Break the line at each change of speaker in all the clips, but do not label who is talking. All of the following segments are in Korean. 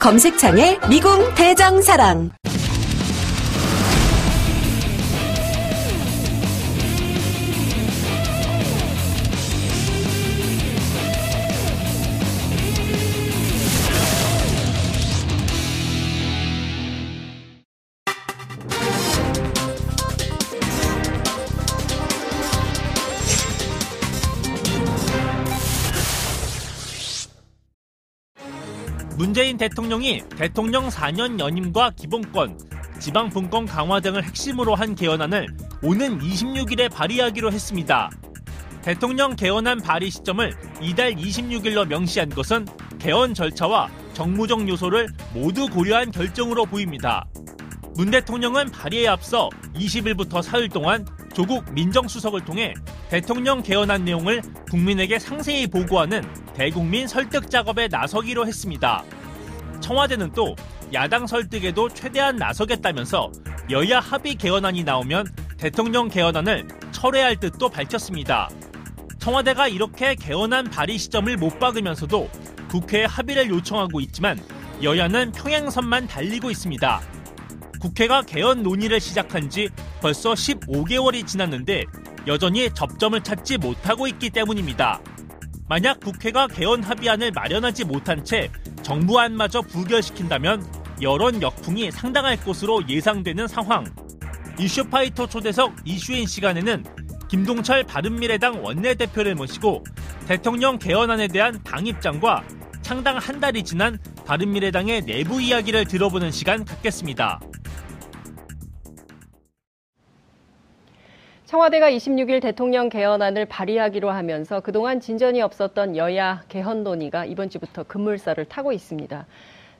검색창에 미궁 대장사랑.
문재인 대통령이 대통령 4년 연임과 기본권, 지방분권 강화 등을 핵심으로 한 개헌안을 오는 26일에 발의하기로 했습니다. 대통령 개헌안 발의 시점을 이달 26일로 명시한 것은 개헌 절차와 정무적 요소를 모두 고려한 결정으로 보입니다. 문 대통령은 발의에 앞서 20일부터 사흘 동안 조국 민정수석을 통해 대통령 개헌안 내용을 국민에게 상세히 보고하는 대국민 설득 작업에 나서기로 했습니다. 청와대는 또 야당 설득에도 최대한 나서겠다면서 여야 합의 개헌안이 나오면 대통령 개헌안을 철회할 뜻도 밝혔습니다. 청와대가 이렇게 개헌안 발의 시점을 못 박으면서도 국회에 합의를 요청하고 있지만 여야는 평행선만 달리고 있습니다. 국회가 개헌 논의를 시작한 지 벌써 15개월이 지났는데 여전히 접점을 찾지 못하고 있기 때문입니다. 만약 국회가 개헌 합의안을 마련하지 못한 채 정부안마저 부결시킨다면 여론 역풍이 상당할 것으로 예상되는 상황. 이슈파이터 초대석 이슈인 시간에는 김동철 바른미래당 원내대표를 모시고 대통령 개헌안에 대한 당 입장과 창당 한 달이 지난 바른미래당의 내부 이야기를 들어보는 시간 갖겠습니다.
청와대가 26일 대통령 개헌안을 발의하기로 하면서 그동안 진전이 없었던 여야 개헌 논의가 이번 주부터 급물살을 타고 있습니다.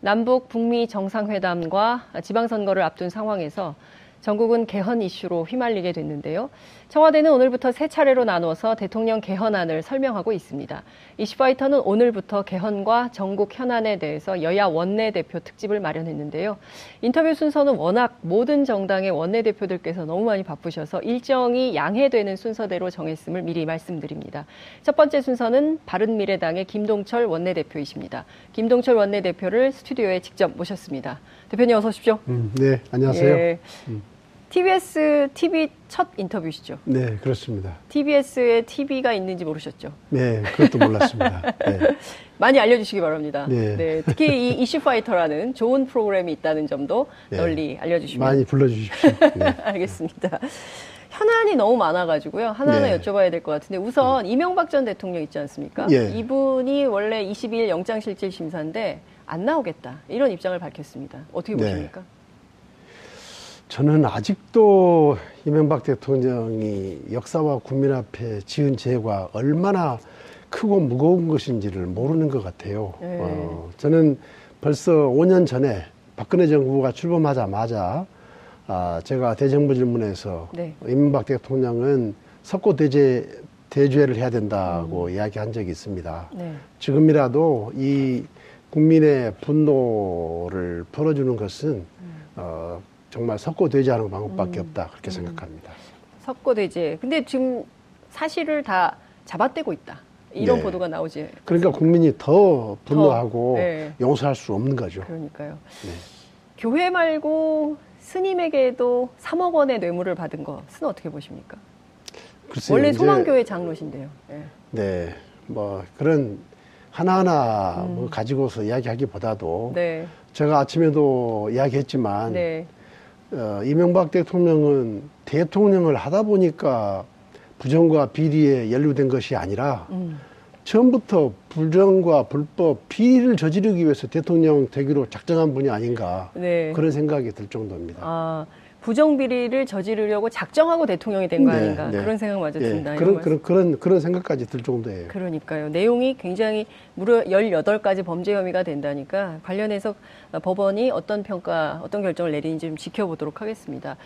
남북 북미 정상회담과 지방선거를 앞둔 상황에서 전국은 개헌 이슈로 휘말리게 됐는데요. 청와대는 오늘부터 세 차례로 나눠서 대통령 개헌안을 설명하고 있습니다. 이슈파이터는 오늘부터 개헌과 전국 현안에 대해서 여야 원내대표 특집을 마련했는데요. 인터뷰 순서는 워낙 모든 정당의 원내대표들께서 너무 많이 바쁘셔서 일정이 양해되는 순서대로 정했음을 미리 말씀드립니다. 첫 번째 순서는 바른미래당의 김동철 원내대표이십니다. 김동철 원내대표를 스튜디오에 직접 모셨습니다. 대표님 어서 오십시오.
음, 네, 안녕하세요. 예.
음. TBS TV 첫 인터뷰시죠?
네, 그렇습니다.
TBS에 TV가 있는지 모르셨죠?
네, 그것도 몰랐습니다. 네.
많이 알려주시기 바랍니다. 네. 네. 특히 이 이슈파이터라는 좋은 프로그램이 있다는 점도 네. 널리 알려주시면
많이 불러주십시오. 네.
알겠습니다. 현안이 너무 많아가지고요. 하나하나 네. 여쭤봐야 될 것 같은데 우선 네. 이명박 전 대통령 있지 않습니까? 예. 이분이 원래 22일 영장실질 심사인데 안 나오겠다 이런 입장을 밝혔습니다. 어떻게 네. 보십니까?
저는 아직도 이명박 대통령이 역사와 국민 앞에 지은 죄가 얼마나 크고 무거운 것인지를 모르는 것 같아요. 네. 어, 저는 벌써 5년 전에 박근혜 정부가 출범하자마자 아, 제가 대정부 질문에서 네. 이명박 대통령은 석고 대제 대죄를 해야 된다고 음. 이야기한 적이 있습니다. 네. 지금이라도 이 국민의 분노를 풀어주는 것은 음. 어, 정말 석고되지 않은 방법밖에 음. 없다 그렇게 음. 생각합니다.
석고되지. 근데 지금 사실을 다 잡아떼고 있다. 이런 네. 보도가 나오지.
그러니까 국민이 더 분노하고 더, 네. 용서할 수 없는 거죠.
그러니까요. 네. 교회 말고 스님에게도 3억 원의 뇌물을 받은 것은 어떻게 보십니까? 글쎄요, 원래 소망교회 장로신데요.
네. 네. 뭐 그런 하나하나 음. 뭐 가지고서 이야기하기보다도 네. 제가 아침에도 이야기했지만 네. 어, 이명박 대통령은 대통령을 하다 보니까 부정과 비리에 연루된 것이 아니라 음. 처음부터 부정과 불법 비리를 저지르기 위해서 대통령 되기로 작정한 분이 아닌가 네. 그런 생각이 들 정도입니다. 아,
부정 비리를 저지르려고 작정하고 대통령이 된거
네,
아닌가
네.
그런 생각마저
예,
든다. 이런
그런. 그런, 그런, 그런 생각까지 들 정도예요.
그러니까요. 내용이 굉장히 무려 18가지 범죄 혐의가 된다니까 관련해서 법원이 어떤 평가, 어떤 결정을 내리는지 좀 지켜보도록 하겠습니다.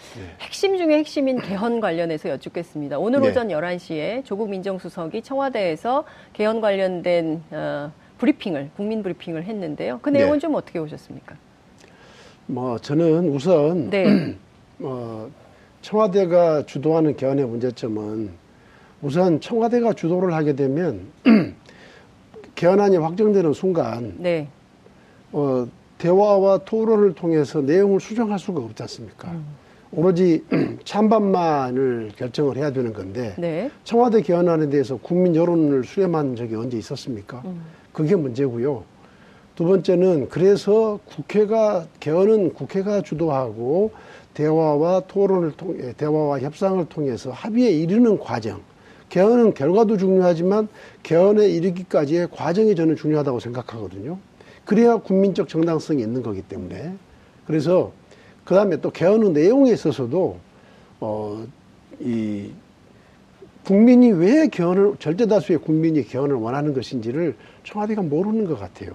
핵심 중에 핵심인 개헌 관련해서 여쭙겠습니다. 오늘
네.
오전 11시에 조국 민정수석이 청와대에서 개헌 관련된 어, 브리핑을, 국민 브리핑을 했는데요. 그 내용은
네.
좀 어떻게 보셨습니까?
뭐, 저는 우선,
네.
어, 청와대가 주도하는 개헌의 문제점은 우선 청와대가 주도를 하게 되면 개헌안이 확정되는 순간
네.
어, 대화와 토론을 통해서 내용을 수정할 수가 없지 않습니까?
음.
오로지 찬반만을 결정을 해야 되는 건데
네.
청와대 개헌안에 대해서 국민 여론을 수렴한 적이 언제 있었습니까?
음.
그게 문제고요. 두 번째는 그래서 국회가 개헌은 국회가 주도하고 대화와 토론을 통해 대화와 협상을 통해서 합의에 이르는 과정. 개헌은 결과도 중요하지만 개헌에 이르기까지의 과정이 저는 중요하다고 생각하거든요. 그래야 국민적 정당성이 있는 거기 때문에. 그래서 그 다음에 또 개헌의 내용에 있어서도 어, 이 국민이 왜 개헌을 절대 다수의 국민이 개헌을 원하는 것인지를 청와대가 모르는 것 같아요.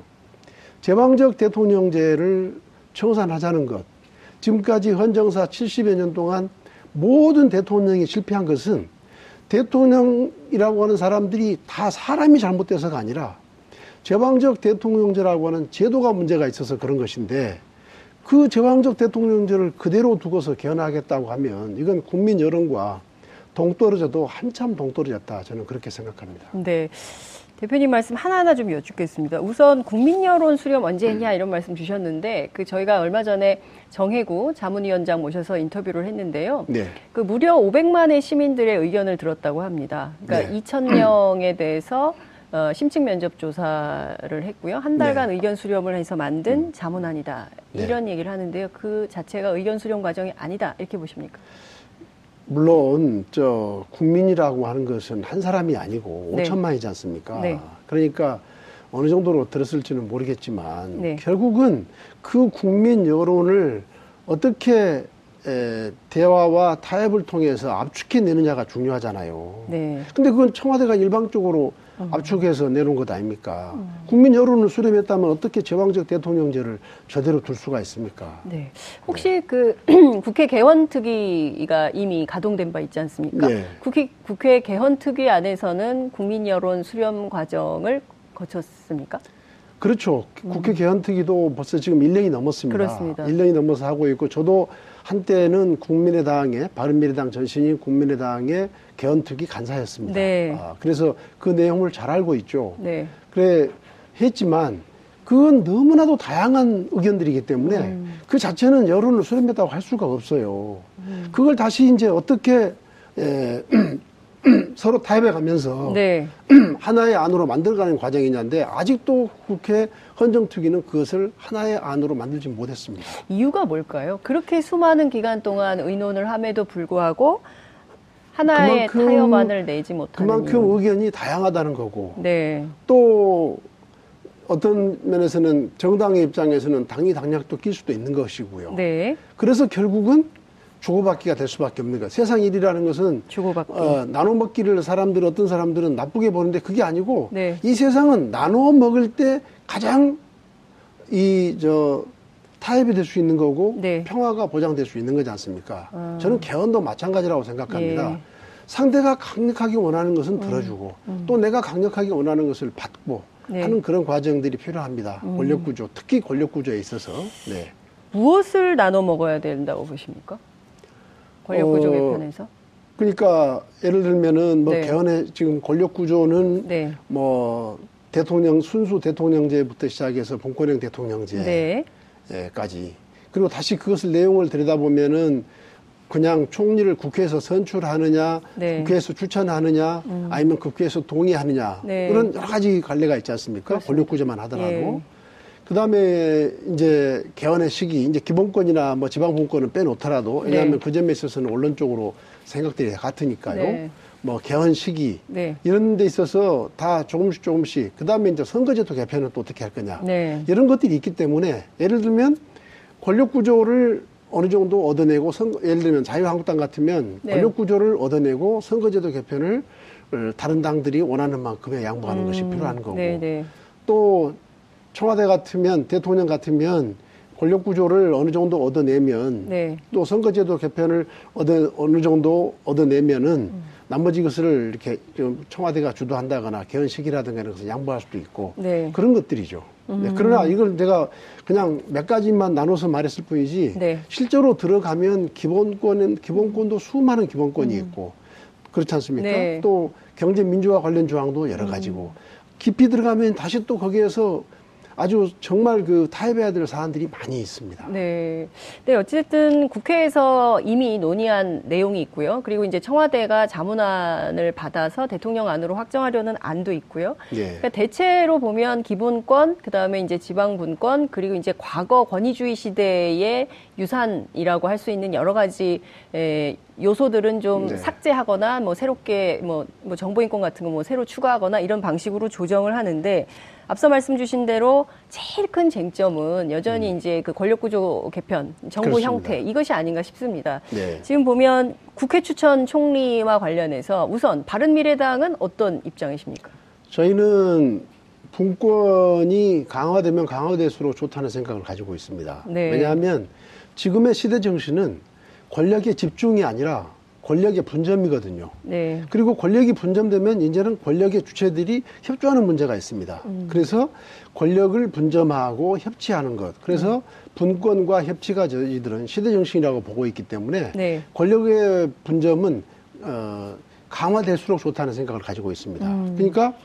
제왕적 대통령제를 청산하자는 것. 지금까지 헌정사 70여 년 동안 모든 대통령이 실패한 것은 대통령이라고 하는 사람들이 다 사람이 잘못돼서가 아니라 제왕적 대통령제라고 하는 제도가 문제가 있어서 그런 것인데 그 제왕적 대통령제를 그대로 두고서 개헌하겠다고 하면 이건 국민 여론과 동떨어져도 한참 동떨어졌다. 저는 그렇게 생각합니다.
네. 대표님 말씀 하나하나 좀 여쭙겠습니다. 우선 국민 여론 수렴 언제 했냐 이런 말씀 주셨는데 그 저희가 얼마 전에 정혜구 자문위원장 모셔서 인터뷰를 했는데요.
네.
그 무려 500만의 시민들의 의견을 들었다고 합니다. 그러니까
네.
2,000명에 대해서 어, 심층 면접 조사를 했고요. 한 달간 의견 수렴을 해서 만든 자문안이다.
네.
이런 얘기를 하는데요. 그 자체가 의견 수렴 과정이 아니다. 이렇게 보십니까?
물론 저 국민이라고 하는 것은 한 사람이 아니고
네.
5천만이지 않습니까?
네.
그러니까 어느 정도로 들었을지는 모르겠지만
네.
결국은 그 국민 여론을 어떻게 에, 대화와 타협을 통해서 압축해 내느냐가 중요하잖아요.
네.
근데 그건 청와대가 일방적으로 압축해서 내놓은 것 아닙니까? 국민 여론을 수렴했다면 어떻게 제왕적 대통령제를 저대로 둘 수가 있습니까?
네. 혹시 그 국회 개헌 특위가 이미 가동된 바 있지 않습니까?
네.
국회, 국회 개헌 특위 안에서는 국민 여론 수렴 과정을 거쳤습니까?
그렇죠. 국회 개헌 특위도 벌써 지금 1년이 넘었습니다.
그렇습니다.
1년이 넘어서 하고 있고 저도 한때는 국민의당의 바른미래당 전신인 국민의당의 개헌특위 간사였습니다.
네.
아, 그래서 그 내용을 잘 알고 있죠.
네.
그래 했지만 그건 너무나도 다양한 의견들이기 때문에
음.
그 자체는 여론을 수렴했다고 할 수가 없어요. 그걸 다시 이제 어떻게 에, 서로 타협해 가면서
네.
하나의 안으로 만들어가는 과정이냐인데 아직도 국회 헌정특위는 그것을 하나의 안으로 만들지 못했습니다.
이유가 뭘까요? 그렇게 수많은 기간 동안 의논을 함에도 불구하고 하나의
그만큼-
타협안을 내지 못하는
그만큼
이유.
의견이 다양하다는 거고
네.
또 어떤 면에서는 정당의 입장에서는 당이 당략도 낄 수도 있는 것이고요.
네.
그래서 결국은 주고받기가 될 수밖에 없는 거예요. 세상 일이라는 것은
주고받기.
어, 나눠 먹기를 사람들 어떤 사람들은 나쁘게 보는데 그게 아니고
네.
이 세상은 나눠 먹을 때 가장 이 저 타협이 될 수 있는 거고
네.
평화가 보장될 수 있는 거지 않습니까?
아.
저는 개헌도 마찬가지라고 생각합니다.
예.
상대가 강력하게 원하는 것은 들어주고 또 내가 강력하게 원하는 것을 받고
음, 네. 음.
하는 그런 과정들이 필요합니다. 권력 구조, 특히 권력 구조에 있어서. 네.
무엇을 나눠 먹어야 된다고 보십니까? 권력
어,
구조 개편에서?
그러니까 예를 들면은 뭐
네.
개헌의 지금 권력 구조는
네.
뭐 대통령 순수 대통령제부터 시작해서 본권형 대통령제까지
네.
그리고 다시 그것을 내용을 들여다보면은 그냥 총리를 국회에서 선출하느냐,
네. 음.
국회에서 추천하느냐, 아니면 국회에서 동의하느냐
네.
그런 여러 가지 관례가 있지 않습니까? 권력 구조만 하더라도.
예.
그 다음에 이제 개헌의 시기, 이제 기본권이나 뭐 지방분권은 빼놓더라도, 왜냐하면
네.
그 점에 있어서는 원론적으로 생각들이 같으니까요.
네.
뭐 개헌 시기,
네.
이런 데 있어서 다 조금씩 조금씩, 그 다음에 이제 선거제도 개편은 또 어떻게 할 거냐.
네.
이런 것들이 있기 때문에 예를 들면 권력 구조를 어느 정도 얻어내고 선거, 예를 들면 자유한국당 같으면
네.
권력 구조를 얻어내고 선거제도 개편을 어, 다른 당들이 원하는 만큼의 양보하는 것이 필요한 거고
네, 네.
또 청와대 같으면 대통령 같으면 권력 구조를 어느 정도 얻어내면
네.
또 선거제도 개편을 얻어 어느 정도 얻어내면은 나머지 것을 이렇게 좀 청와대가 주도한다거나 개헌식이라든가 이런 것을 양보할 수도 있고
네.
그런 것들이죠. 네, 그러나 이걸 내가 그냥 몇 가지만 나눠서 말했을 뿐이지
네.
실제로 들어가면 기본권은 기본권도 수많은 기본권이 있고 그렇지 않습니까?
네.
또 경제 민주화 관련 조항도 여러 가지고 깊이 들어가면 다시 또 거기에서 아주 정말 그 타협해야 될 사안들이 많이 있습니다.
네. 네, 어쨌든 국회에서 이미 논의한 내용이 있고요. 그리고 이제 청와대가 자문안을 받아서 대통령 안으로 확정하려는 안도 있고요.
예.
그러니까 대체로 보면 기본권, 그 다음에 이제 지방분권, 그리고 이제 과거 권위주의 시대의 유산이라고 할 수 있는 여러 가지 에, 요소들은 좀
네.
삭제하거나 뭐 새롭게 뭐, 뭐 정보인권 같은 거 뭐 새로 추가하거나 이런 방식으로 조정을 하는데 앞서 말씀 주신 대로 제일 큰 쟁점은 여전히 이제 그 권력 구조 개편, 정부
음. 그렇습니다.
형태 이것이 아닌가 싶습니다.
네.
지금 보면 국회 추천 총리와 관련해서 우선 바른 미래당은 어떤 입장이십니까?
저희는 분권이 강화되면 강화될수록 좋다는 생각을 가지고 있습니다.
네.
왜냐하면 지금의 시대 정신은 권력의 집중이 아니라 권력의 분점이거든요.
네.
그리고 권력이 분점되면 이제는 권력의 주체들이 협조하는 문제가 있습니다.
음.
그래서 권력을 분점하고 협치하는 것. 그래서
음. 분권과
협치가 저희들은 시대 정신이라고 보고 있기 때문에
네.
권력의 분점은 어, 강화될수록 좋다는 생각을 가지고 있습니다.
음.
그러니까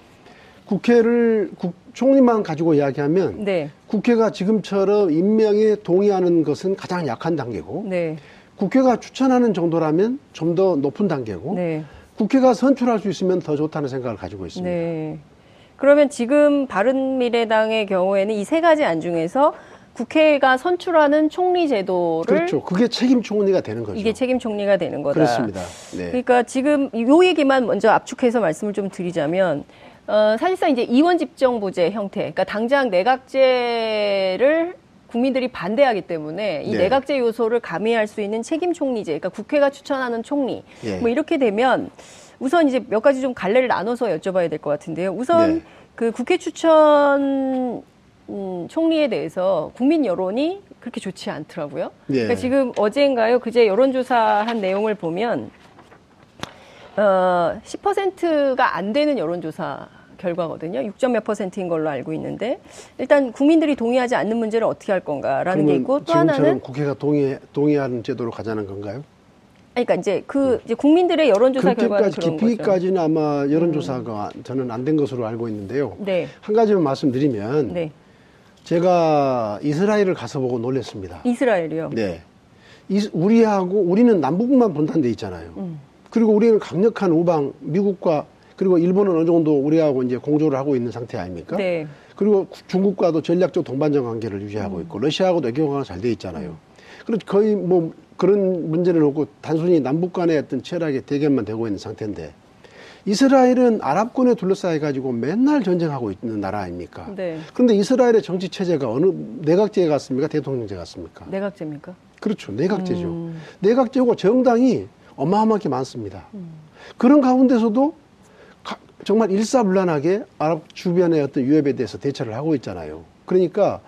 국회를 국, 총리만 가지고 이야기하면
네.
국회가 지금처럼 임명에 동의하는 것은 가장 약한 단계고
네.
국회가 추천하는 정도라면 좀 더 높은 단계고
네.
국회가 선출할 수 있으면 더 좋다는 생각을 가지고 있습니다.
네. 그러면 지금 바른미래당의 경우에는 이 세 가지 안 중에서 국회가 선출하는 총리 제도를
그렇죠. 그게 책임 총리가 되는 거죠.
이게 책임 총리가 되는 거다.
그렇습니다. 네.
그러니까 지금 요 얘기만 먼저 압축해서 말씀을 좀 드리자면 어, 사실상 이제 이원 집정부제 형태, 그러니까 당장 내각제를 국민들이 반대하기 때문에 이
네.
내각제 요소를 가미할 수 있는 책임 총리제, 그러니까 국회가 추천하는 총리,
예.
뭐 이렇게 되면 우선 이제 몇 가지 좀 갈래를 나눠서 여쭤봐야 될 것 같은데요. 우선
네.
그 국회 추천 음, 총리에 대해서 국민 여론이 그렇게 좋지 않더라고요.
예.
그러니까 지금 어제인가요? 그제 여론조사한 내용을 보면 어, 10%가 안 되는 여론조사 결과거든요. 6점 몇 퍼센트인 걸로 알고 있는데 일단 국민들이 동의하지 않는 문제를 어떻게 할 건가라는 게 있고 또 하나는
국회가 동의 동의하는 제도로 가자는 건가요?
그러니까 이제 그 이제 국민들의 여론조사
그렇게까지
그런. 음.
깊이까지는 아마 여론조사가 저는 안 된 것으로 알고 있는데요.
네,
한 가지만 말씀드리면
네.
제가 이스라엘을 가서 보고 놀랐습니다.
이스라엘이요.
네. 이- 우리하고 우리는 남북만 분단돼
음.
있잖아요. 그리고 우리는 강력한 우방 미국과 그리고 일본은 어느 정도 우리하고 이제 공조를 하고 있는 상태 아닙니까?
네.
그리고 구- 중국과도 전략적 동반적 관계를 유지하고
음.
있고 러시아하고도 외교관계가 잘 돼 있잖아요. 그래서 거의 뭐 그런 문제를 놓고 단순히 남북 간의 어떤 치열하게 대결만 되고 있는 상태인데 이스라엘은 아랍권에 둘러싸여 가지고 맨날 전쟁하고 있는 나라 아닙니까?
네.
그런데 이스라엘의 정치 체제가 어느 내각제 같습니까? 대통령제 같습니까?
내각제입니까?
그렇죠. 내각제죠.
음.
내각제고 정당이 어마어마하게 많습니다. 그런 가운데서도 가- 정말 일사불란하게 아랍 주변의 어떤 위협에 대해서 대처를 하고 있잖아요. 그러니까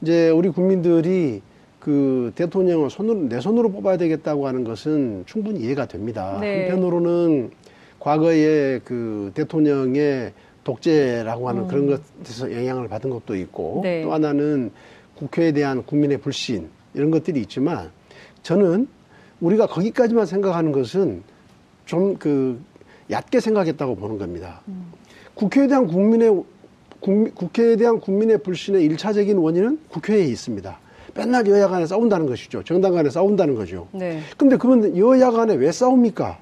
이제 우리 국민들이 그 대통령을 손으로, 내 손으로 뽑아야 되겠다고 하는 것은 충분히 이해가 됩니다.
네.
한편으로는 과거에 그 대통령의 독재라고 하는 그런 것에서 영향을 받은 것도 있고
음. 네.
또 하나는 국회에 대한 국민의 불신 이런 것들이 있지만 저는 우리가 거기까지만 생각하는 것은 좀그 얕게 생각했다고 보는 겁니다. 국회에 대한 국민의 국미- 국회에 대한 국민의 불신의 일차적인 원인은 국회에 있습니다. 맨날 여야 간에 싸운다는 것이죠. 정당 간에 싸운다는 거죠.
네.
근데 그건 여야 간에 왜 싸웁니까?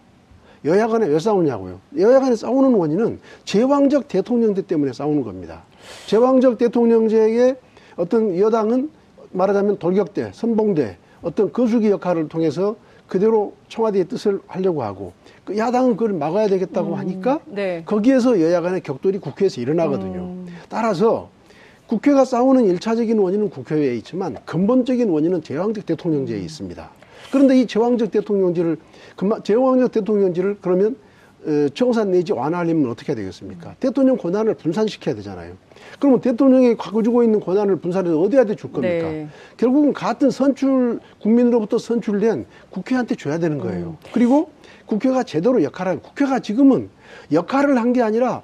여야 간에 왜 싸우냐고요? 여야 간에 싸우는 원인은 제왕적 대통령제 때문에 싸우는 겁니다. 제왕적 대통령제의 어떤 여당은 말하자면 돌격대, 선봉대, 어떤 거수기 역할을 통해서 그대로 청와대의 뜻을 하려고 하고 그 야당은 그걸 막아야 되겠다고 하니까
네.
거기에서 여야 간의 격돌이 국회에서 일어나거든요.
음.
따라서 국회가 싸우는 일차적인 원인은 국회에 있지만 근본적인 원인은 제왕적 대통령제에 있습니다. 그런데 이 제왕적 대통령제를 제왕적 대통령제를 그러면 어, 청산 내지 완화하려면 어떻게 해야 되겠습니까? 대통령 권한을 분산시켜야 되잖아요. 그러면 대통령이 가지고 있는 권한을 분산해서 어디한테 줄 겁니까?
네.
결국은 같은 선출 국민으로부터 선출된 국회한테 줘야 되는 거예요. 그리고 국회가 제대로 역할을 국회가 지금은 역할을 한 게 아니라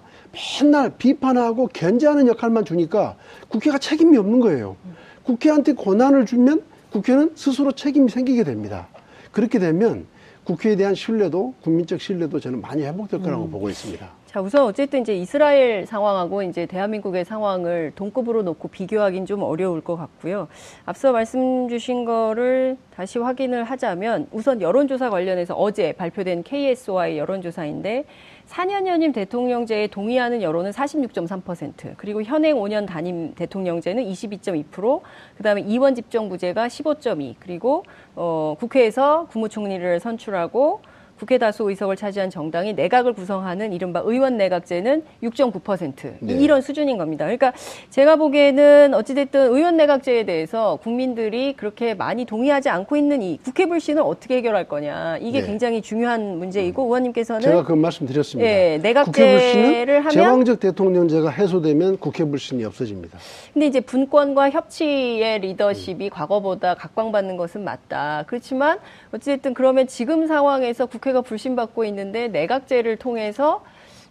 맨날 비판하고 견제하는 역할만 주니까 국회가 책임이 없는 거예요. 국회한테 권한을 주면 국회는 스스로 책임이 생기게 됩니다. 그렇게 되면 국회에 대한 신뢰도 국민적 신뢰도 저는 많이 회복될 거라고 보고 있습니다.
자, 우선 어쨌든 이제 이스라엘 상황하고 이제 대한민국의 상황을 동급으로 놓고 비교하기는 좀 어려울 것 같고요. 앞서 말씀 주신 거를 다시 확인을 하자면 우선 여론조사 관련해서 어제 발표된 KSOI 여론조사인데 4년 연임 대통령제에 동의하는 여론은 46.3%, 그리고 현행 5년 단임 대통령제는 22.2%, 그다음에 이원 집정부제가 15.2, 그리고 어, 국회에서 국무총리를 선출하고 국회 다수 의석을 차지한 정당이 내각을 구성하는 이른바 의원 내각제는 6.9%
네.
이런 수준인 겁니다. 그러니까 제가 보기에는 어찌됐든 의원 내각제에 대해서 국민들이 그렇게 많이 동의하지 않고 있는 이 국회 불신을 어떻게 해결할 거냐 이게
네.
굉장히 중요한 문제이고 의원님께서는
제가 그 말씀 드렸습니다.
예, 내각제를 하면-
제왕적 대통령제가 해소되면 국회 불신이 없어집니다.
근데 이제 분권과 협치의 리더십이 과거보다 각광받는 것은 맞다. 그렇지만 어찌됐든 그러면 지금 상황에서 국회 가 불신받고 있는데 내각제를 통해서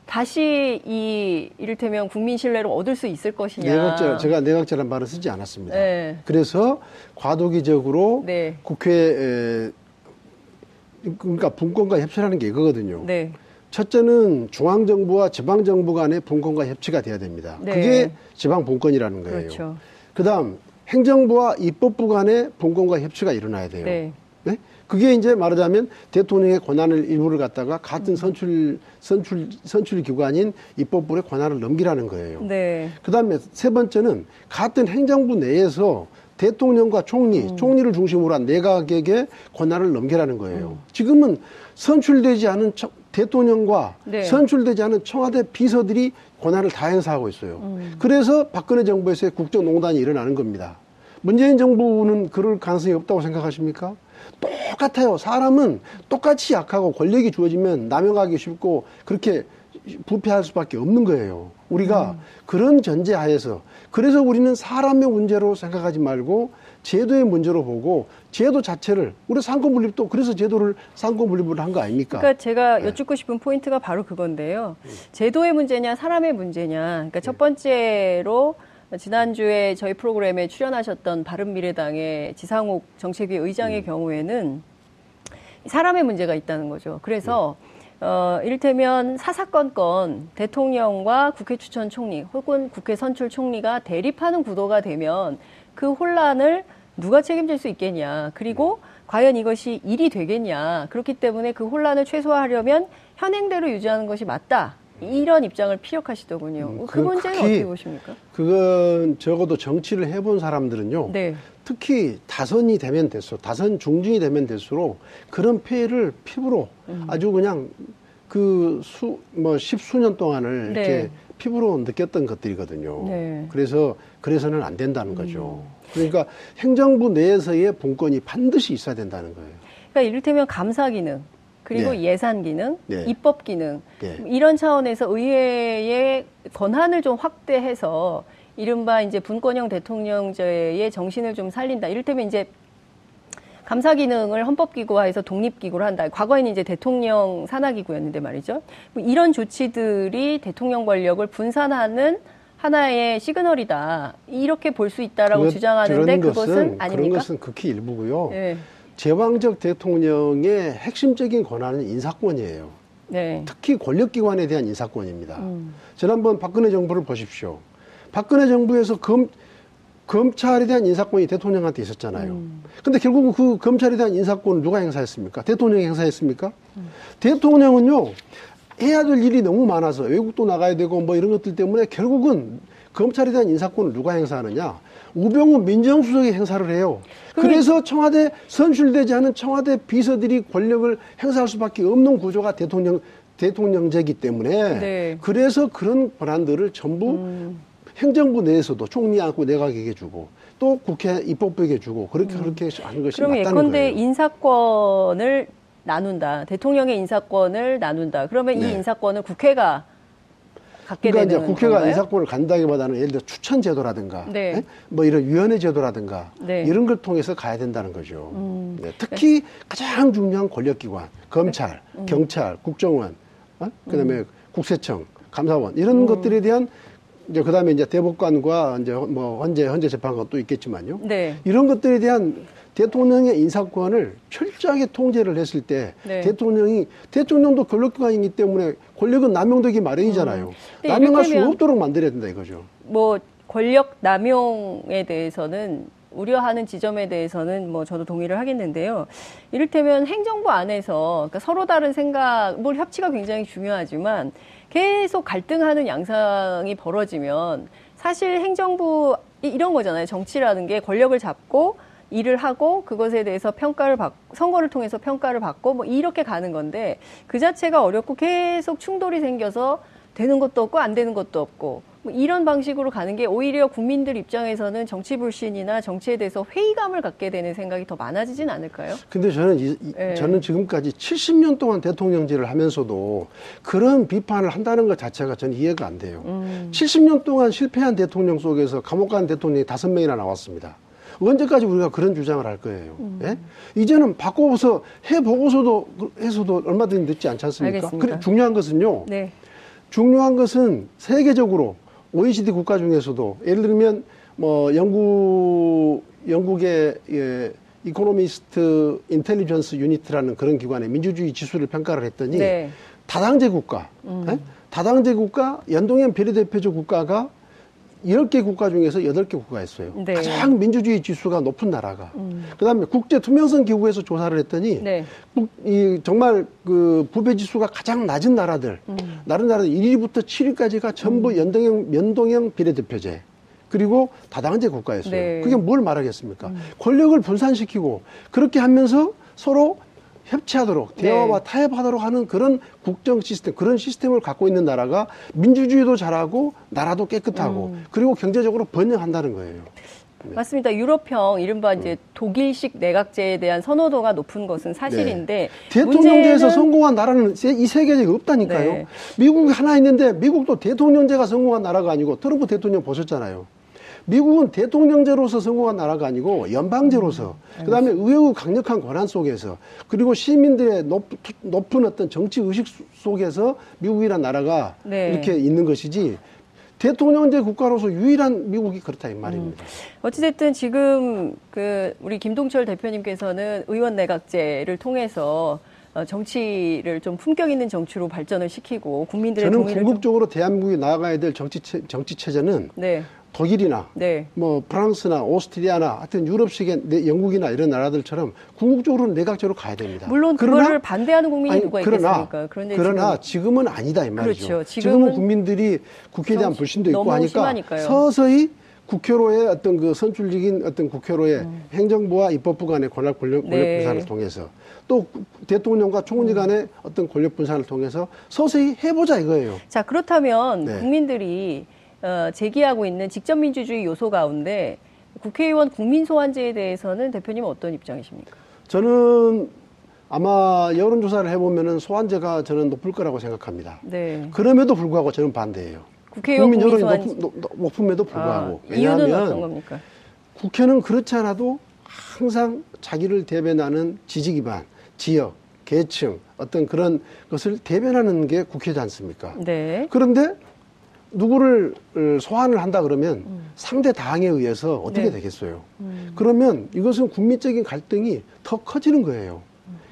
다시 이 이를테면 국민 신뢰를 얻을 수 있을 것이냐.
내각제 제가 내각제라는 말을 쓰지 않았습니다.
네.
그래서 과도기적으로
네.
국회 에 그러니까 분권과 협치라는 게 이거거든요.
네.
첫째는 중앙 정부와 지방 정부 간의 분권과 협치가 돼야 됩니다.
네.
그게 지방 분권이라는 거예요.
그렇죠.
그다음 행정부와 입법부 간의 분권과 협치가 일어나야 돼요.
네.
네? 그게 이제 말하자면 대통령의 권한을 일부를 갖다가 같은 선출 선출 선출 기관인 입법부의 권한을 넘기라는 거예요.
네.
그다음에 세 번째는 같은 행정부 내에서 대통령과 총리,
음.
총리를 중심으로 한 내각에게 권한을 넘기라는 거예요. 지금은 선출되지 않은 청- 대통령과
네.
선출되지 않은 청와대 비서들이 권한을 다 행사하고 있어요.
음.
그래서 박근혜 정부에서의 국정농단이 일어나는 겁니다. 문재인 정부는 그럴 가능성이 없다고 생각하십니까? 똑같아요. 사람은 똑같이 약하고 권력이 주어지면 남용하기 쉽고 그렇게 부패할 수밖에 없는 거예요. 우리가 그런 전제하에서 그래서 우리는 사람의 문제로 생각하지 말고 제도의 문제로 보고 제도 자체를 우리 상권 분립도 그래서 제도를 상권 분립을 한 거 아닙니까?
그러니까 제가
네.
여쭙고 싶은 포인트가 바로 그건데요. 제도의 문제냐, 사람의 문제냐. 그러니까 첫 번째로 지난주에 저희 프로그램에 출연하셨던 바른미래당의 지상욱 정책위 의장의 경우에는 사람의 문제가 있다는 거죠. 그래서 어, 이를테면 사사건건 대통령과 국회 추천 총리 혹은 국회 선출 총리가 대립하는 구도가 되면 그 혼란을 누가 책임질 수 있겠냐. 그리고 과연 이것이 일이 되겠냐. 그렇기 때문에 그 혼란을 최소화하려면 현행대로 유지하는 것이 맞다. 이런 입장을 피력하시더군요.
음,
그
그
문제는 어떻게 보십니까?
그건 적어도 정치를 해본 사람들은요.
네.
특히 다선이 되면 될수록 다선 중진이 되면 될수록 그런 폐해를 피부로
음.
아주 그냥 그 수 뭐 십수년 동안을
네.
이렇게 피부로 느꼈던 것들이거든요.
네. 음.
그래서 그래서는 안 된다는 거죠. 그러니까 행정부 내에서의 분권이 반드시 있어야 된다는 거예요.
그러니까 이를테면 감사 기능, 그리고
네.
예산 기능,
네.
입법 기능
네.
이런 차원에서 의회의 권한을 좀 확대해서 이른바 이제 분권형 대통령제의 정신을 좀 살린다. 이를테면 이제 감사 기능을 헌법기구화해서 독립기구로 한다. 과거에는 이제 대통령 산하기구였는데 말이죠. 뭐 이런 조치들이 대통령 권력을 분산하는 하나의 시그널이다. 이렇게 볼 수 있다라고 주장하는데 그것은
것은,
아닙니까?
그런 것은 극히 일부고요.
네.
제왕적 대통령의 핵심적인 권한은 인사권이에요.
네.
특히 권력기관에 대한 인사권입니다.
음.
지난번 박근혜 정부를 보십시오. 박근혜 정부에서 검, 검찰에 대한 인사권이 대통령한테 있었잖아요.
음.
근데 결국은 그 검찰에 대한 인사권을 누가 행사했습니까? 대통령이 행사했습니까?
음.
대통령은요, 해야 될 일이 너무 많아서 외국도 나가야 되고 뭐 이런 것들 때문에 결국은 검찰에 대한 인사권을 누가 행사하느냐? 우병우 민정수석이 행사를 해요. 그래서 청와대 선출되지 않은 청와대 비서들이 권력을 행사할 수밖에 없는 구조가 대통령 대통령제기 때문에
네.
그래서 그런 권한들을 전부
음.
행정부 내에서도 총리하고 내각에게 주고 또 국회 입법부에게 주고 그렇게 그렇게 하는 것이
그럼
맞다는
예컨대
거예요.
인사권을 나눈다. 대통령의 인사권을 나눈다. 그러면
네.
이 인사권을 국회가 갖게
그러니까 이제
되는
국회가
건가요?
인사권을 간다기보다는 예를 들어 추천 제도라든가
네.
예? 뭐 이런 위원회 제도라든가
네.
이런 걸 통해서 가야 된다는 거죠.
음.
네, 특히 가장 중요한 권력기관 검찰,
네. 음.
경찰, 국정원, 어? 그다음에 국세청, 감사원 이런 것들에 대한 이제 그다음에 이제 대법관과 이제 뭐 헌재 헌재 재판관 또 있겠지만요.
네.
이런 것들에 대한 대통령의 인사권을 철저하게 통제를 했을 때
네.
대통령이 대통령도 권력기관이기 때문에 권력은 남용되기 마련이잖아요.
근데
남용할 수 없도록 만들어야 된다 이거죠.
뭐 권력 남용에 대해서는 우려하는 지점에 대해서는 뭐 저도 동의를 하겠는데요. 이를테면 행정부 안에서 그러니까 서로 다른 생각, 뭘 협치가 굉장히 중요하지만 계속 갈등하는 양상이 벌어지면 사실 행정부 이- 이런 거잖아요. 정치라는 게 권력을 잡고 일을 하고 그것에 대해서 평가를 받 선거를 통해서 평가를 받고 뭐 이렇게 가는 건데 그 자체가 어렵고 계속 충돌이 생겨서 되는 것도 없고 안 되는 것도 없고 뭐 이런 방식으로 가는 게 오히려 국민들 입장에서는 정치 불신이나 정치에 대해서 회의감을 갖게 되는 생각이 더 많아지진 않을까요?
근데 저는 이, 이-
예.
저는 지금까지 70년 동안 대통령제를 하면서도 그런 비판을 한다는 것 자체가 저는 이해가 안 돼요.
음.
70년 동안 실패한 대통령 속에서 감옥 간 대통령이 다섯 명이나 나왔습니다. 언제까지 우리가 그런 주장을 할 거예요?
음.
예? 이제는 바꿔서 해보고서도 해서도 얼마든지 늦지 않지 않습니까? 그래, 중요한 것은요.
네.
중요한 것은 세계적으로 OECD 국가 중에서도 예를 들면 뭐 영국 영국의 예, Economist Intelligence Unit이라는 그런 기관의 민주주의 지수를 평가를 했더니
네.
다당제 국가, 예? 다당제 국가, 연동형 비례대표제 국가가 10개 국가 중에서 8개 국가였어요.
네.
가장 민주주의 지수가 높은 나라가. 그다음에 국제 투명성 기구에서 조사를 했더니
네.
국- 이 정말 그 부패 지수가 가장 낮은 나라들,
음.
다른 나라들 1위부터 7위까지가 전부 연동형 연동형 비례대표제. 그리고 다당제 국가였어요.
네. 음.
그게 뭘 말하겠습니까? 권력을 분산시키고 그렇게 하면서 서로 협치하도록
네.
대화와 타협하도록 하는 그런 국정 시스템, 그런 시스템을 갖고 있는 나라가 민주주의도 잘하고 나라도 깨끗하고
음.
그리고 경제적으로 번영한다는 거예요.
맞습니다. 유럽형 이른바 이제 독일식 내각제에 대한 선호도가 높은 것은 사실인데
대통령제에서
문제는
성공한 나라는 세- 이 세계적에 없다니까요.
네.
미국이 하나 있는데 미국도 대통령제가 성공한 나라가 아니고 트럼프 대통령 보셨잖아요. 미국은 대통령제로서 성공한 나라가 아니고 연방제로서
음,
그다음에 의회의 강력한 권한 속에서 그리고 시민들의 높, 높은 어떤 정치 의식 속에서 미국이란 나라가
네.
이렇게 있는 것이지 대통령제 국가로서 유일한 미국이 그렇다 이 말입니다.
어찌됐든 지금 그 우리 김동철 대표님께서는 의원 내각제를 통해서 어, 정치를 좀 품격 있는 정치로 발전을 시키고 국민들의
저는 궁극적으로 대한민국이 나아가야 될 정치 체, 정치 체제는
좀, 네,
독일이나
네.
뭐 프랑스나 오스트리아나 하여튼 유럽식의 내- 영국이나 이런 나라들처럼 궁극적으로 내각제로 가야 됩니다.
물론 그거를 반대하는 국민이
아니,
누가
그러나,
있겠습니까? 그런데
그러나
지금
지금 은 아니다 이 말이죠.
그렇죠.
지금은,
지금은
국민들이 국회에 대한 불신도 있고 하니까
심하니까요.
서서히 국회로의 어떤 그 선출직인 어떤 국회로의 행정부와 입법부 간의 권력 권력, 권력
음. 네.
분산을 통해서 또 대통령과 총리 간의 어떤 권력 분산을 통해서 서서히 해보자 이거예요.
자 그렇다면
네.
국민들이 어, 제기하고 있는 직접 민주주의 요소 가운데 국회의원 국민 소환제에 대해서는 대표님은 어떤 입장이십니까?
저는 아마 여론조사를 해보면은 소환제가 저는 높을 거라고 생각합니다.
네.
그럼에도 불구하고 저는 반대예요.
국회의원
국민 여론이
소환
높, 높, 높음에도 불구하고.
아, 이유는 어떤 겁니까?
국회는 그렇지 않아도 항상 자기를 대변하는 지지 기반, 지역, 계층 어떤 그런 것을 대변하는 게 국회지 않습니까?
네.
그런데 누구를 어, 소환을 한다 그러면 상대 당에 의해서 어떻게
네.
되겠어요? 그러면 이것은 국민적인 갈등이 더 커지는 거예요.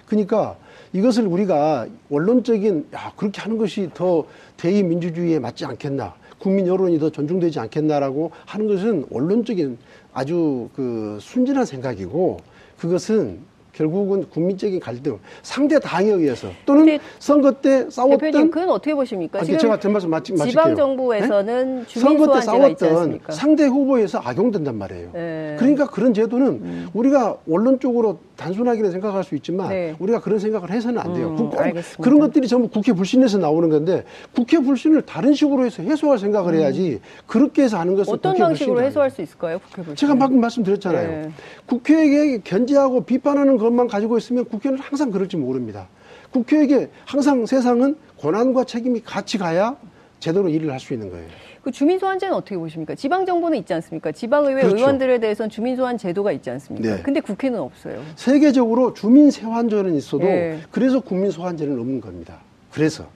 그러니까 이것을 우리가 원론적인 야 그렇게 하는 것이 더 대의 민주주의에 맞지 않겠나? 국민 여론이 더 존중되지 않겠나라고 하는 것은 원론적인 아주 그 순진한 생각이고 그것은 결국은 국민적인 갈등, 상대 당에 의해서 또는 선거 때 싸웠던
대표님 그건 어떻게 보십니까?
아니,
지금
제가 제 말씀 마치, 마칠게요.
지방 정부에서는
네? 선거 때 싸웠던? 상대 후보에서 악용된단 말이에요.
네.
그러니까 그런 제도는 우리가 원론적으로 단순하게 생각할 수 있지만
네.
우리가 그런 생각을 해서는 안 돼요.
음,
그꼭
알겠습니다.
그런 것들이 전부 국회 불신에서 나오는 건데 국회 불신을 다른 식으로 해서 해소할 생각을 해야지 그렇게 해서 하는 것은
음. 어떤 방식으로 해소할. 수 있을까요? 국회 불신.
제가 방금 말씀드렸잖아요.
네.
국회에게 견제하고 비판하는 것만 가지고 있으면 국회는 항상 그럴지 모릅니다. 국회에게 항상 세상은 권한과 책임이 같이 가야 제대로 일을 할 수 있는 거예요.
그 주민 소환제는 어떻게 보십니까? 지방 정부는 있지 않습니까? 지방의회
그렇죠.
의원들에 대해서는 주민 소환 제도가 있지 않습니까?
네.
근데 국회는 없어요.
세계적으로 주민 세환제는 있어도
네.
그래서 국민 소환제는 없는 겁니다. 그래서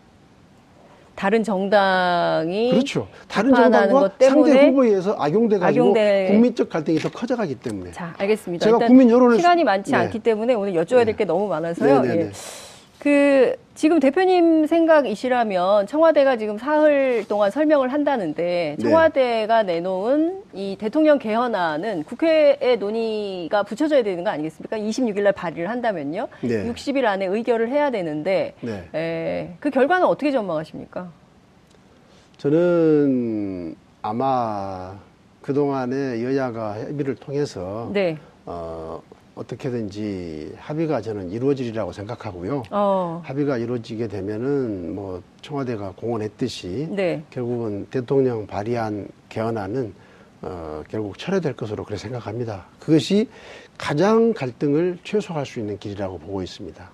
다른 정당이
그렇죠. 다른 정당과 상대 후보에 의해서 악용돼 가지고
악용될-
국민적 갈등이 더 커져가기 때문에
자, 알겠습니다.
제가 국민 여론을
시간이 많지
네.
않기 때문에 오늘 여쭤야 될게 너무 많아서요.
네, 네,
예.
네.
그 지금 대표님 생각이시라면 청와대가 지금 사흘 동안 설명을 한다는데
네.
청와대가 내놓은 이 대통령 개헌안은 국회에 논의가 붙여져야 되는 거 아니겠습니까? 26일 날 발의를 한다면요.
네.
60일 안에 의결을 해야 되는데
네.
에, 그 결과는 어떻게 전망하십니까?
저는 아마 그동안에 여야가 협의를 통해서
네.
어, 어떻게든지 합의가 저는 이루어지리라고 생각하고요.
어.
합의가 이루어지게 되면은 뭐 청와대가 공언했듯이
네.
결국은 대통령 발의한 개헌안은 어, 결국 철회될 것으로 그렇게 생각합니다. 그것이 가장 갈등을 최소화할 수 있는 길이라고 보고 있습니다.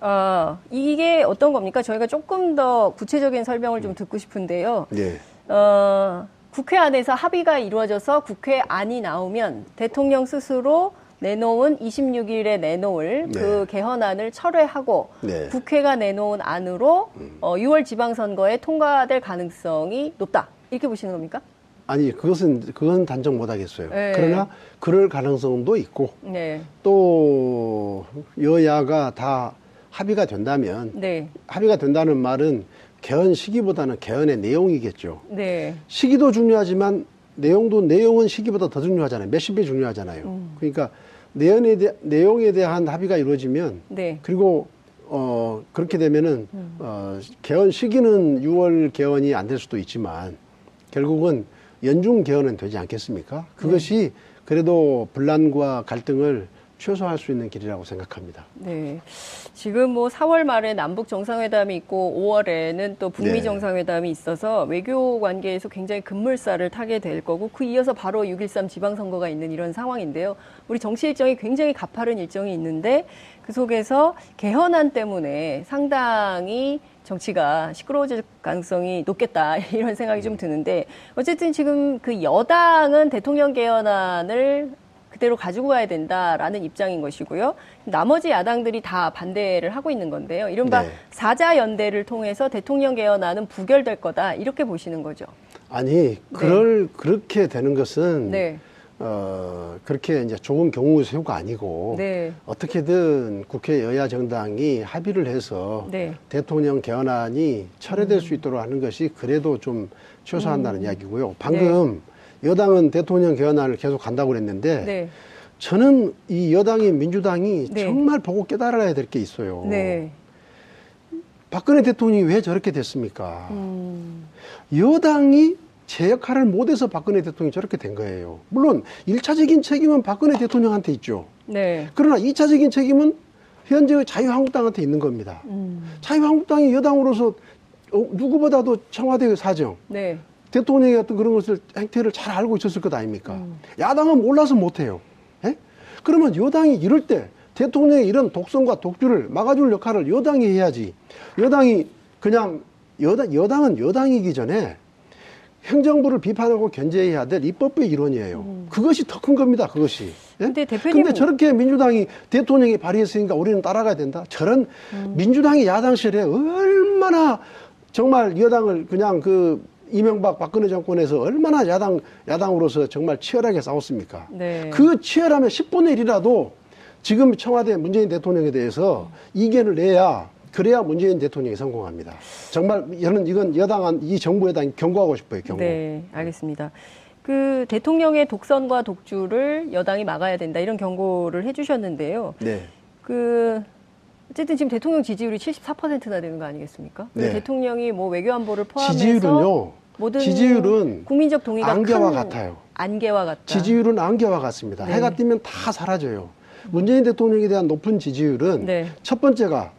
아, 이게 어떤 겁니까? 저희가 조금 더 구체적인 설명을 좀 듣고 싶은데요.
네.
어, 국회 안에서 합의가 이루어져서 국회 안이 나오면 대통령 스스로 내놓은 26일에 내놓을
네.
그 개헌안을 철회하고
네.
국회가 내놓은 안으로 어, 6월 지방선거에 통과될 가능성이 높다. 이렇게 보시는 겁니까?
아니 그것은 그건 단정 못 하겠어요.
네.
그러나 그럴 가능성도 있고
네.
또 여야가 다 합의가 된다면
네.
합의가 된다는 말은 개헌 시기보다는 개헌의 내용이겠죠.
네.
시기도 중요하지만 내용도 내용은 시기보다 더 중요하잖아요. 몇십 배 중요하잖아요.
음.
그러니까 내용에, 대, 내용에 대한 합의가 이루어지면
네.
그리고 어 그렇게 되면은
음.
어 개헌 시기는 6월 개헌이 안 될 수도 있지만 결국은 연중 개헌은 되지 않겠습니까? 그것이 그래도 분란과 갈등을 최소화할 수 있는 길이라고 생각합니다.
네. 지금 뭐 4월 말에 남북 정상회담이 있고 5월에는 또 북미
네.
정상회담이 있어서 외교 관계에서 굉장히 급물살을 타게 될 거고 그 이어서 바로 6.13 지방선거가 있는 이런 상황인데요. 우리 정치 일정이 굉장히 가파른 일정이 있는데 그 속에서 개헌안 때문에 상당히 정치가 시끄러워질 가능성이 높겠다 이런 생각이 좀 드는데 어쨌든 지금 그 여당은 대통령 개헌안을 그대로 가지고 가야 된다라는 입장인 것이고요. 나머지 야당들이 다 반대를 하고 있는 건데요. 이른바
네.
사자 연대를 통해서 대통령 개헌안은 부결될 거다 이렇게 보시는 거죠.
아니 그럴 그렇게 되는 것은
네.
어 그렇게 이제 좋은 경우 수가 아니고
네.
어떻게든 국회 여야 정당이 합의를 해서
네. 음.
대통령 개헌안이 철회될 수 있도록 하는 것이 그래도 좀 최소한다는 이야기고요. 방금 여당은 대통령 개헌안을 계속 간다고 그랬는데
네.
저는 이 여당이 민주당이
네.
정말 보고 깨달아야 될 게 있어요.
네.
박근혜 대통령이 왜 저렇게 됐습니까?
음.
여당이 제 역할을 못해서 박근혜 대통령이 저렇게 된 거예요. 물론 일차적인 책임은 박근혜 대통령한테 있죠.
네.
그러나 이차적인 책임은 현재의 자유한국당한테 있는 겁니다.
음.
자유한국당이 여당으로서 어, 누구보다도 청와대의 사정,
네.
대통령의 어떤 그런 것을 행태를 잘 알고 있었을 것 아닙니까?
음.
야당은 몰라서 못해요. 예? 그러면 여당이 이럴 때 대통령의 이런 독선과 독주를 막아줄 역할을 여당이 해야지. 여당이 그냥 여당, 여당은 여당이기 전에 행정부를 비판하고 견제해야 될 입법부의 일원이에요. 그것이 더 큰 겁니다. 그것이. 예?
음. 근데 대표님-
근데 저렇게 민주당이 대통령이 발의했으니까 우리는 따라가야 된다. 저런
음.
민주당이 야당 시절에 얼마나 정말 여당을 그냥 그 이명박 박근혜 정권에서 얼마나 야당 야당으로서 정말 치열하게 싸웠습니까?
네.
그 치열함의 10분의 1이라도 지금 청와대 문재인 대통령에 대해서 이견을 내야 그래야 문재인 대통령이 성공합니다. 정말 저는 이건 여당한 이 정부 여당 경고하고 싶어요. 경고.
네, 알겠습니다. 그 대통령의 독선과 독주를 여당이 막아야 된다 이런 경고를 해주셨는데요.
네.
그 어쨌든 지금 대통령 지지율이 74%나 되는 거 아니겠습니까?
네.
대통령이 뭐 외교 안보를 포함해서
지지율은요.
모든
지지율은
국민적 동의가
안개와
큰
같아요.
안개와 같다.
지지율은 안개와 같습니다.
네.
해가 뜨면 다 사라져요. 문재인 대통령에 대한 높은 지지율은
네.
첫 번째가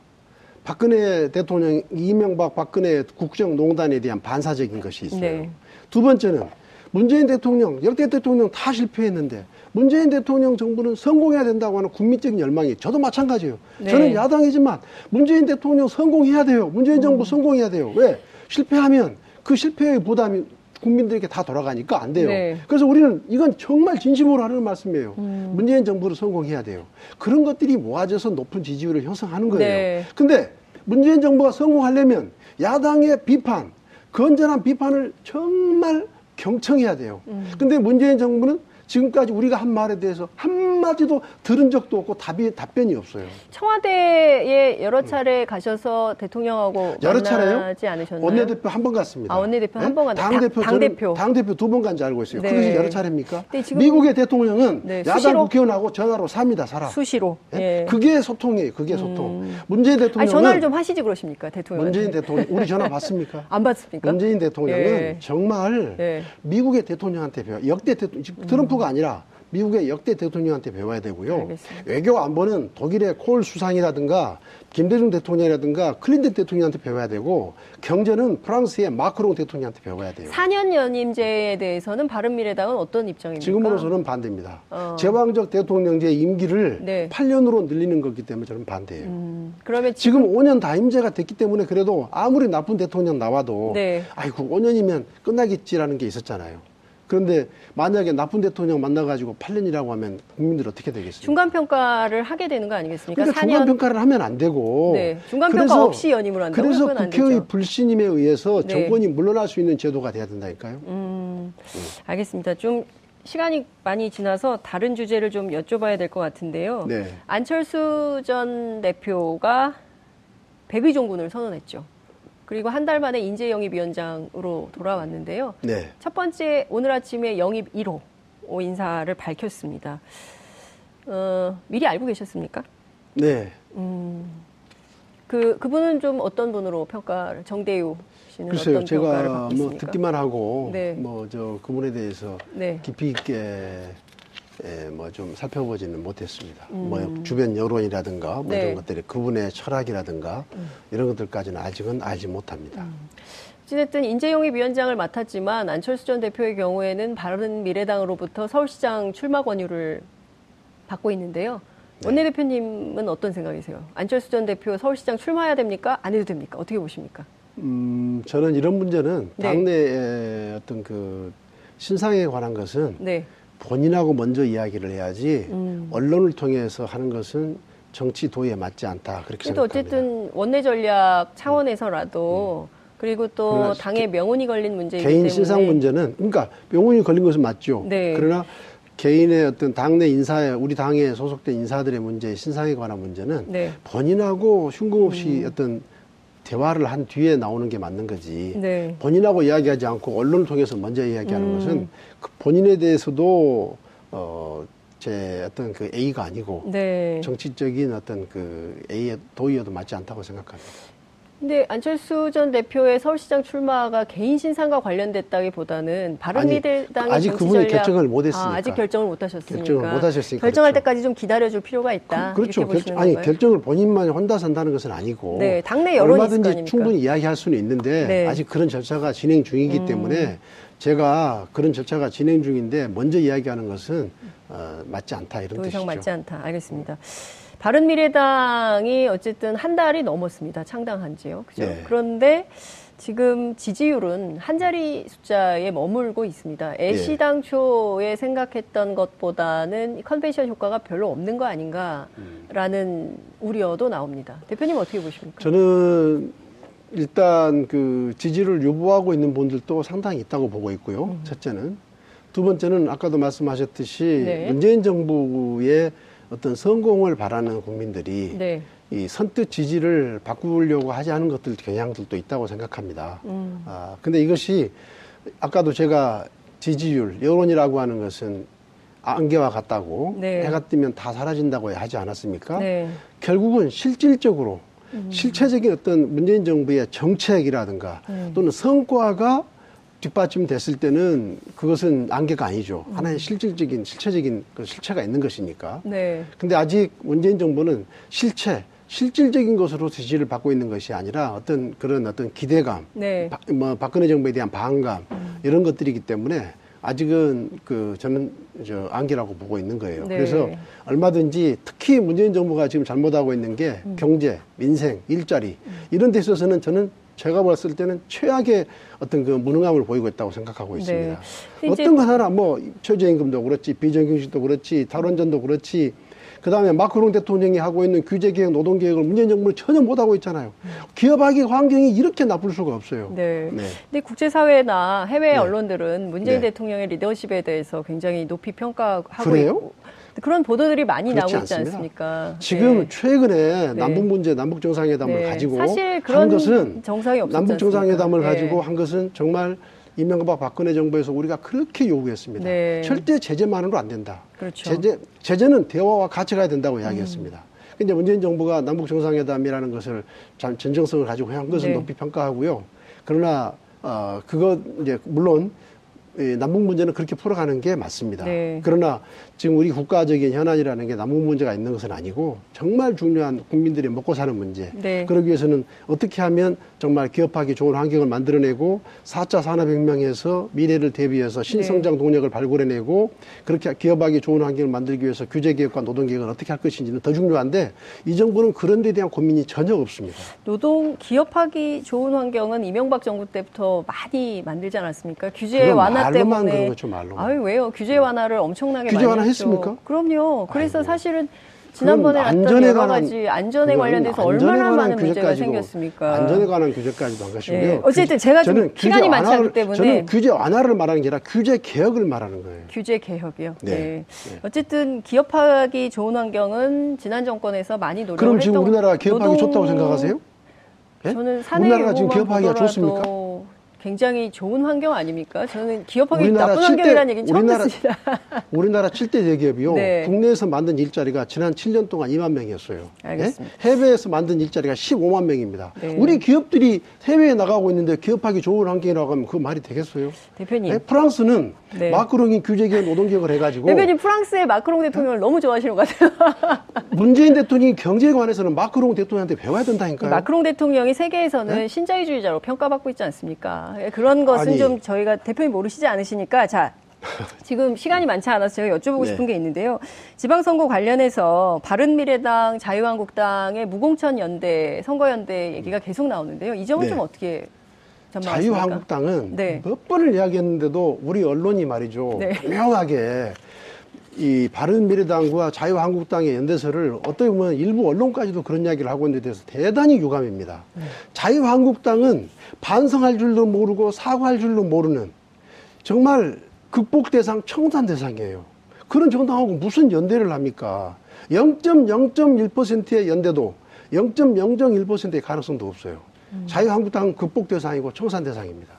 박근혜 대통령, 이명박 박근혜 국정농단에 대한 반사적인 것이 있어요.
네.
두 번째는 문재인 대통령, 역대 대통령 다 실패했는데 문재인 대통령 정부는 성공해야 된다고 하는 국민적인 열망이 저도 마찬가지예요.
네.
저는 야당이지만 문재인 대통령 성공해야 돼요. 문재인 정부
음.
성공해야 돼요. 왜? 실패하면 그 실패의 부담이 국민들에게 다 돌아가니까 안 돼요.
네.
그래서 우리는 이건 정말 진심으로 하는 말씀이에요.
음.
문재인 정부를 성공해야 돼요. 그런 것들이 모아져서 높은 지지율을 형성하는 거예요.
네.
근데 문재인 정부가 성공하려면 야당의 비판, 건전한 비판을 정말 경청해야 돼요.
음.
근데 문재인 정부는 지금까지 우리가 한 말에 대해서 한 마디도 들은 적도 없고 답이, 답변이 없어요.
청와대에 여러 차례 가셔서 대통령하고
여러 차례요?
만나지 않으셨나요?
원내대표 한 번 갔습니다.
아, 원내대표 한번 갔다.
당대표,
당- 당대표.
당대표 두 번 간지 알고 있어요.
네.
그것이 여러 차례입니까? 미국의 대통령은
네,
야당
수시로?
국회의원하고 전화로 삽니다, 살아.
수시로.
예?
예.
그게 소통이에요, 그게 소통. 문재인
아니,
대통령은
전화를 좀 하시지 그러십니까 대통령?
문재인 대통령, 우리 전화 받습니까?
안 받습니까?
문재인 대통령은
예.
정말
예.
미국의 대통령한테 배워 역대 대통령 트럼프가 아니라 미국의 역대 대통령한테 배워야 되고요.
알겠습니다.
외교 안보는 독일의 콜 수상이라든가 김대중 대통령이라든가 클린턴 대통령한테 배워야 되고 경제는 프랑스의 마크롱 대통령한테 배워야 돼요.
4년 연임제에 대해서는 바른미래당은 어떤 입장입니까?
지금으로서는 반대입니다.
어.
제왕적 대통령제 임기를
네.
8년으로 늘리는 거기 때문에 저는 반대예요.
음, 그러면
지금 5년 다임제가 됐기 때문에 그래도 아무리 나쁜 대통령 나와도
네.
아이고 5년이면 끝나겠지라는 게 있었잖아요. 그런데 만약에 나쁜 대통령 만나가지고 8년이라고 하면 국민들 어떻게 되겠습니까?
중간 평가를 하게 되는 거 아니겠습니까?
그러니까
4년
중간 평가를 하면 안 되고.
네, 중간 평가 없이 연임을 한다고요?
그래서 국회의. 불신임에 의해서
네.
정권이 물러날 수 있는 제도가 돼야 된다니까요.
음, 알겠습니다. 좀 시간이 많이 지나서 다른 주제를 좀 여쭤봐야 될 것 같은데요.
네.
안철수 전 대표가 백의종군을 선언했죠. 그리고 한 달 만에 인재 영입 위원장으로 돌아왔는데요.
네.
첫 번째 오늘 아침에 영입 1호 인사를 밝혔습니다. 어, 미리 알고 계셨습니까?
네.
그 그분은 좀 어떤 분으로 평가를 정대유 씨는
글쎄요,
어떤 평가를 받고
뭐? 듣기만 하고
네.
뭐저 그분에 대해서
네.
깊이 있게 뭐 좀 살펴보지는 못했습니다.
음.
뭐 주변 여론이라든가 뭐
네.
이런 것들이 그분의 철학이라든가
음.
이런 것들까지는 아직은 알지 못합니다.
어쨌든 인재영입위원장을 맡았지만 안철수 전 대표의 경우에는 바른 미래당으로부터 서울시장 출마 권유를 받고 있는데요.
네.
원내대표님은 어떤 생각이세요? 안철수 전 대표 서울시장 출마해야 됩니까? 안 해도 됩니까? 어떻게 보십니까?
음, 저는 이런 문제는
네.
당내의 어떤 그 신상에 관한 것은
네.
본인하고 먼저 이야기를 해야지
음.
언론을 통해서 하는 것은 정치 도에 맞지 않다 그렇게 생각합니다.
어쨌든 원내 전략 차원에서라도 그리고 또
그러나
당의 명운이 걸린 문제이기
개인
때문에
신상 문제는 그러니까 명운이 걸린 것은 맞죠.
네.
그러나 개인의 어떤 당내 인사에 우리 당에 소속된 인사들의 문제, 신상에 관한 문제는
네.
본인하고 흉금없이 어떤 대화를 한 뒤에 나오는 게 맞는 거지.
네.
본인하고 이야기하지 않고 언론을 통해서 먼저 이야기하는
음.
것은 그 본인에 대해서도 어, 제 어떤 그 A가 아니고
네.
정치적인 어떤 그 A의 도의어도 맞지 않다고 생각합니다.
근데 안철수 전 대표의 서울시장 출마가 개인 신상과 관련됐다기보다는 바른미래당의
아직 그분이 결정을 못 했으니까.
아, 아직 결정을 못 하셨으니까.
결정을 못 하셨으니까
결정할
그렇죠.
때까지 좀 기다려줄 필요가 있다.
그, 렇죠
보시는
아니
건가요?
결정을 본인만 혼자 산다는 것은 아니고
네, 당내 여론이
얼마든지? 충분히 이야기할 수는 있는데
네. 음.
아직 그런 절차가 진행 중이기 때문에 제가 그런 절차가 진행 중인데 먼저 이야기하는 것은 어, 맞지 않다 이런
더
뜻이죠.
이상 맞지 않다. 알겠습니다. 바른미래당이 어쨌든 한 달이 넘었습니다. 창당한 지요. 그죠?
네.
그런데 지금 지지율은 한 자리 숫자에 머물고 있습니다.
예.
애시당초에 생각했던 것보다는 컨벤션 효과가 별로 없는 거 아닌가라는 우려도 나옵니다. 대표님 어떻게 보십니까?
저는 일단 그 지지를 유보하고 있는 분들도 상당히 있다고 보고 있고요. 첫째는 두 번째는 아까도 말씀하셨듯이
네.
문재인 정부의 어떤 성공을 바라는 국민들이
네.
이 선뜻 지지를 바꾸려고 하지 않은 것들 경향들도 있다고 생각합니다.
음.
아, 근데 이것이 아까도 제가 지지율, 여론이라고 하는 것은 안개와 같다고
네.
해가 뜨면 다 사라진다고 하지 않았습니까?
네.
결국은 실질적으로
음.
실체적인 어떤 문재인 정부의 정책이라든가
네.
또는 성과가 뒷받침 됐을 때는 그것은 안개가 아니죠.
음.
하나의 실질적인 실체적인 그 실체가 있는 것이니까.
네.
근데 아직 문재인 정부는 실체, 실질적인 것으로 지지를 받고 있는 것이 아니라 어떤 그런 어떤 기대감,
네. 음.
바- 뭐 박근혜 정부에 대한 반감 이런 것들이기 때문에 아직은 그 저는 저 안개라고 보고 있는 거예요.
네.
그래서 얼마든지 특히 문재인 정부가 지금 잘못하고 있는 게
음.
경제, 민생, 일자리 이런 데 있어서는 저는 제가 봤을 때는 최악의 어떤 그 무능함을 보이고 있다고 생각하고 있습니다.
근데 이제-
어떤 거 하나 뭐 최저임금도 그렇지 비정규직도 그렇지 탈원전도 그렇지 그 다음에 마크롱 대통령이 하고 있는 규제 개혁, 노동 개혁을 문재인 정부는 전혀 못 하고 있잖아요. 기업하기 환경이 이렇게 나쁠 수가 없어요.
네.
네.
근데 국제사회나 해외
네.
언론들은 문재인
네.
대통령의 리더십에 대해서 굉장히 높이 평가하고
그래요?
있고 그런 보도들이 많이 나오고 있지
않습니다.
않습니까?
지금
네.
최근에
네.
남북 문제, 남북 정상회담을
네.
가지고
사실
한
그런
것은
정상이
남북 정상회담을
않습니까?
가지고
네.
한 것은 정말 이명박 박근혜 정부에서 우리가 그렇게 요구했습니다.
네.
절대 제재만으로 안 된다.
그렇죠.
제재, 제재는 대화와 같이 가야 된다고 이야기했습니다. 근데 문재인 정부가 남북 정상회담이라는 것을 참 진정성을 가지고 한 것은
네.
높이 평가하고요. 그러나 어 그거 이제 물론 이 남북 문제는 그렇게 풀어가는 게 맞습니다.
네.
그러나 지금 우리 국가적인 현안이라는 게 남북 문제가 있는 것은 아니고 정말 중요한 국민들이 먹고 사는 문제.
네.
그러기 위해서는 어떻게 하면 정말 기업하기 좋은 환경을 만들어내고 4차 산업혁명에서 미래를 대비해서 신성장 동력을 발굴해내고 그렇게 기업하기 좋은 환경을 만들기 위해서 규제개혁과 노동개혁을 어떻게 할 것인지는 더 중요한데 이 정부는 그런 데 대한 고민이 전혀 없습니다.
노동 기업하기 좋은 환경은 이명박 정부 때부터 많이 만들지 않았습니까? 규제 완화
말로만
때문에
그런 거죠, 말로만.
아유 왜요? 규제 완화를 엄청나게
규제
많이
했습니까?
그럼요. 그래서
아이고.
사실은 지난번에
안전에 관한-
안전에
그건
관련돼서 얼마나 많은 문제가 생겼습니까?
안전에 관한 규제까지도 안 가시고요.
네. 어쨌든 제가 좀
저는
시간이 많지 않기 때문에
저는 규제 완화를 말하는 게 아니라 규제 개혁을 말하는 거예요.
규제 개혁이요.
네.
네.
네.
어쨌든 기업하기 좋은 환경은 지난 정권에서 많이 노력을
그럼 지금
했던
우리나라가 기업하기
노동-
좋다고 생각하세요? 예?
저는 사내
우리나라가 지금 기업하기가 좋습니까?
굉장히 좋은 환경 아닙니까? 저는 기업하기
우리나라
나쁜 환경이라는 얘기는 처음
우리나라-
듣습니다.
우리나라 7대 대기업이요.
네.
국내에서 만든 일자리가 지난 7년 동안 2만 명이었어요.
알겠습니다.
예? 해외에서 만든 일자리가 15만 명입니다.
네.
우리 기업들이 해외에 나가고 있는데 기업하기 좋은 환경이라고 하면 그 말이 되겠어요?
대표님.
예? 프랑스는
네.
마크롱이 규제개혁, 노동개혁을 해가지고
대표님 프랑스의 마크롱 대통령을 너무 좋아하시는 것 같아요.
문재인 대통령이 경제에 관해서는 마크롱 대통령한테 배워야 된다니까요.
마크롱 대통령이 세계에서는
네?
신자유주의자로 평가받고 있지 않습니까? 예, 그런 것은
아니.
좀 저희가 대표님 모르시지 않으시니까 자. 지금 시간이 많지 않아서 제가 여쭤보고
네.
싶은 게 있는데요. 지방선거 관련해서 바른미래당, 자유한국당의 무공천 연대, 선거연대 얘기가 계속 나오는데요. 이 점은
네.
좀 어떻게 전망하십니까?
자유한국당은
네.
몇 번을 이야기했는데도 우리 언론이 말이죠.
네.
분명하게 이 바른미래당과 자유한국당의 연대설을 어떻게 보면 일부 언론까지도 그런 이야기를 하고 있는 데 대해서 대단히 유감입니다.
네.
자유한국당은 반성할 줄도 모르고 사과할 줄도 모르는 정말 극복 대상, 청산 대상이에요. 그런 정당하고 무슨 연대를 합니까? 0.0.1%의 연대도 0.001%의 가능성도 없어요.
음.
자유한국당은 극복 대상이고 청산 대상입니다.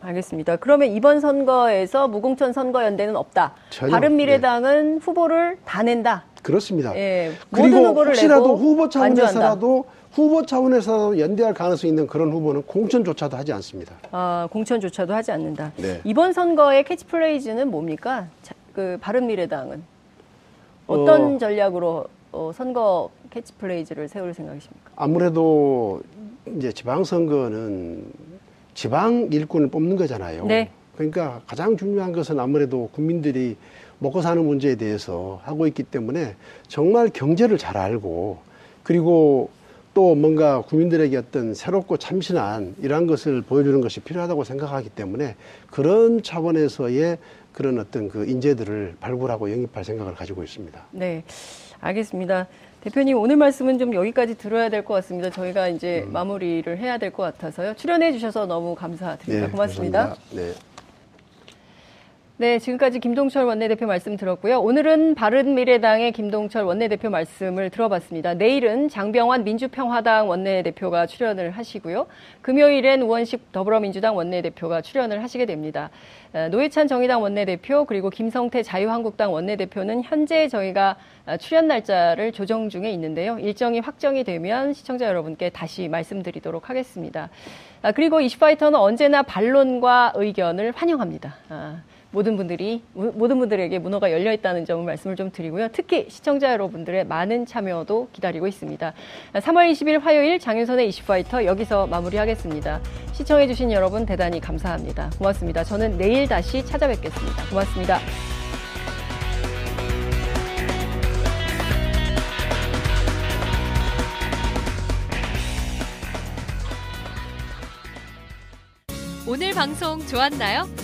알겠습니다. 그러면 이번 선거에서 무공천 선거연대는 없다.
전혀,
바른 미래당은 후보를 다 낸다.
그렇습니다.
예,
그리고
후보를
혹시라도 후보. 차원에서라도 후보 차원에서라도 연대할 가능성이 있는 그런 후보는 공천조차도 하지 않습니다.
아, 공천조차도 하지 않는다.
네.
이번 선거의 캐치플레이즈는 뭡니까? 자, 그 바른미래당은 어떤
어,
전략으로 어, 선거 캐치플레이즈를 세울 생각이십니까?
아무래도 이제 지방선거는 지방 일꾼을 뽑는 거잖아요.
네.
그러니까 가장 중요한 것은 아무래도 국민들이 먹고 사는 문제에 대해서 하고 있기 때문에 정말 경제를 잘 알고 그리고 또 뭔가 국민들에게 어떤 새롭고 참신한 이러한 것을 보여주는 것이 필요하다고 생각하기 때문에 그런 차원에서의 그런 어떤 그 인재들을 발굴하고 영입할 생각을 가지고 있습니다.
네, 알겠습니다. 대표님 오늘 말씀은 좀 여기까지 들어야 될 것 같습니다. 저희가 이제 마무리를 해야 될 것 같아서요. 출연해 주셔서 너무 감사드립니다. 고맙습니다.
감사합니다. 네.
네, 지금까지 김동철 원내대표 말씀 들었고요. 오늘은 바른미래당의 김동철 원내대표 말씀을 들어봤습니다. 내일은 장병환 민주평화당 원내대표가 출연을 하시고요. 금요일엔 우원식 더불어민주당 원내대표가 출연을 하시게 됩니다. 어, 노회찬 정의당 원내대표 그리고 김성태 자유한국당 원내대표는 현재 저희가 어, 출연 날짜를 조정 중에 있는데요. 일정이 확정이 되면 시청자 여러분께 다시 말씀드리도록 하겠습니다. 아, 그리고 이슈파이터는 언제나 반론과 의견을 환영합니다. 아, 모든 분들이 모든 분들에게 문호가 열려 있다는 점을 말씀을 좀 드리고요. 특히 시청자 여러분들의 많은 참여도 기다리고 있습니다. 3월 20일 화요일 장윤선의 이슈파이터 여기서 마무리하겠습니다. 시청해 주신 여러분 대단히 감사합니다. 고맙습니다. 저는 내일 다시 찾아뵙겠습니다. 고맙습니다.
오늘 방송 좋았나요?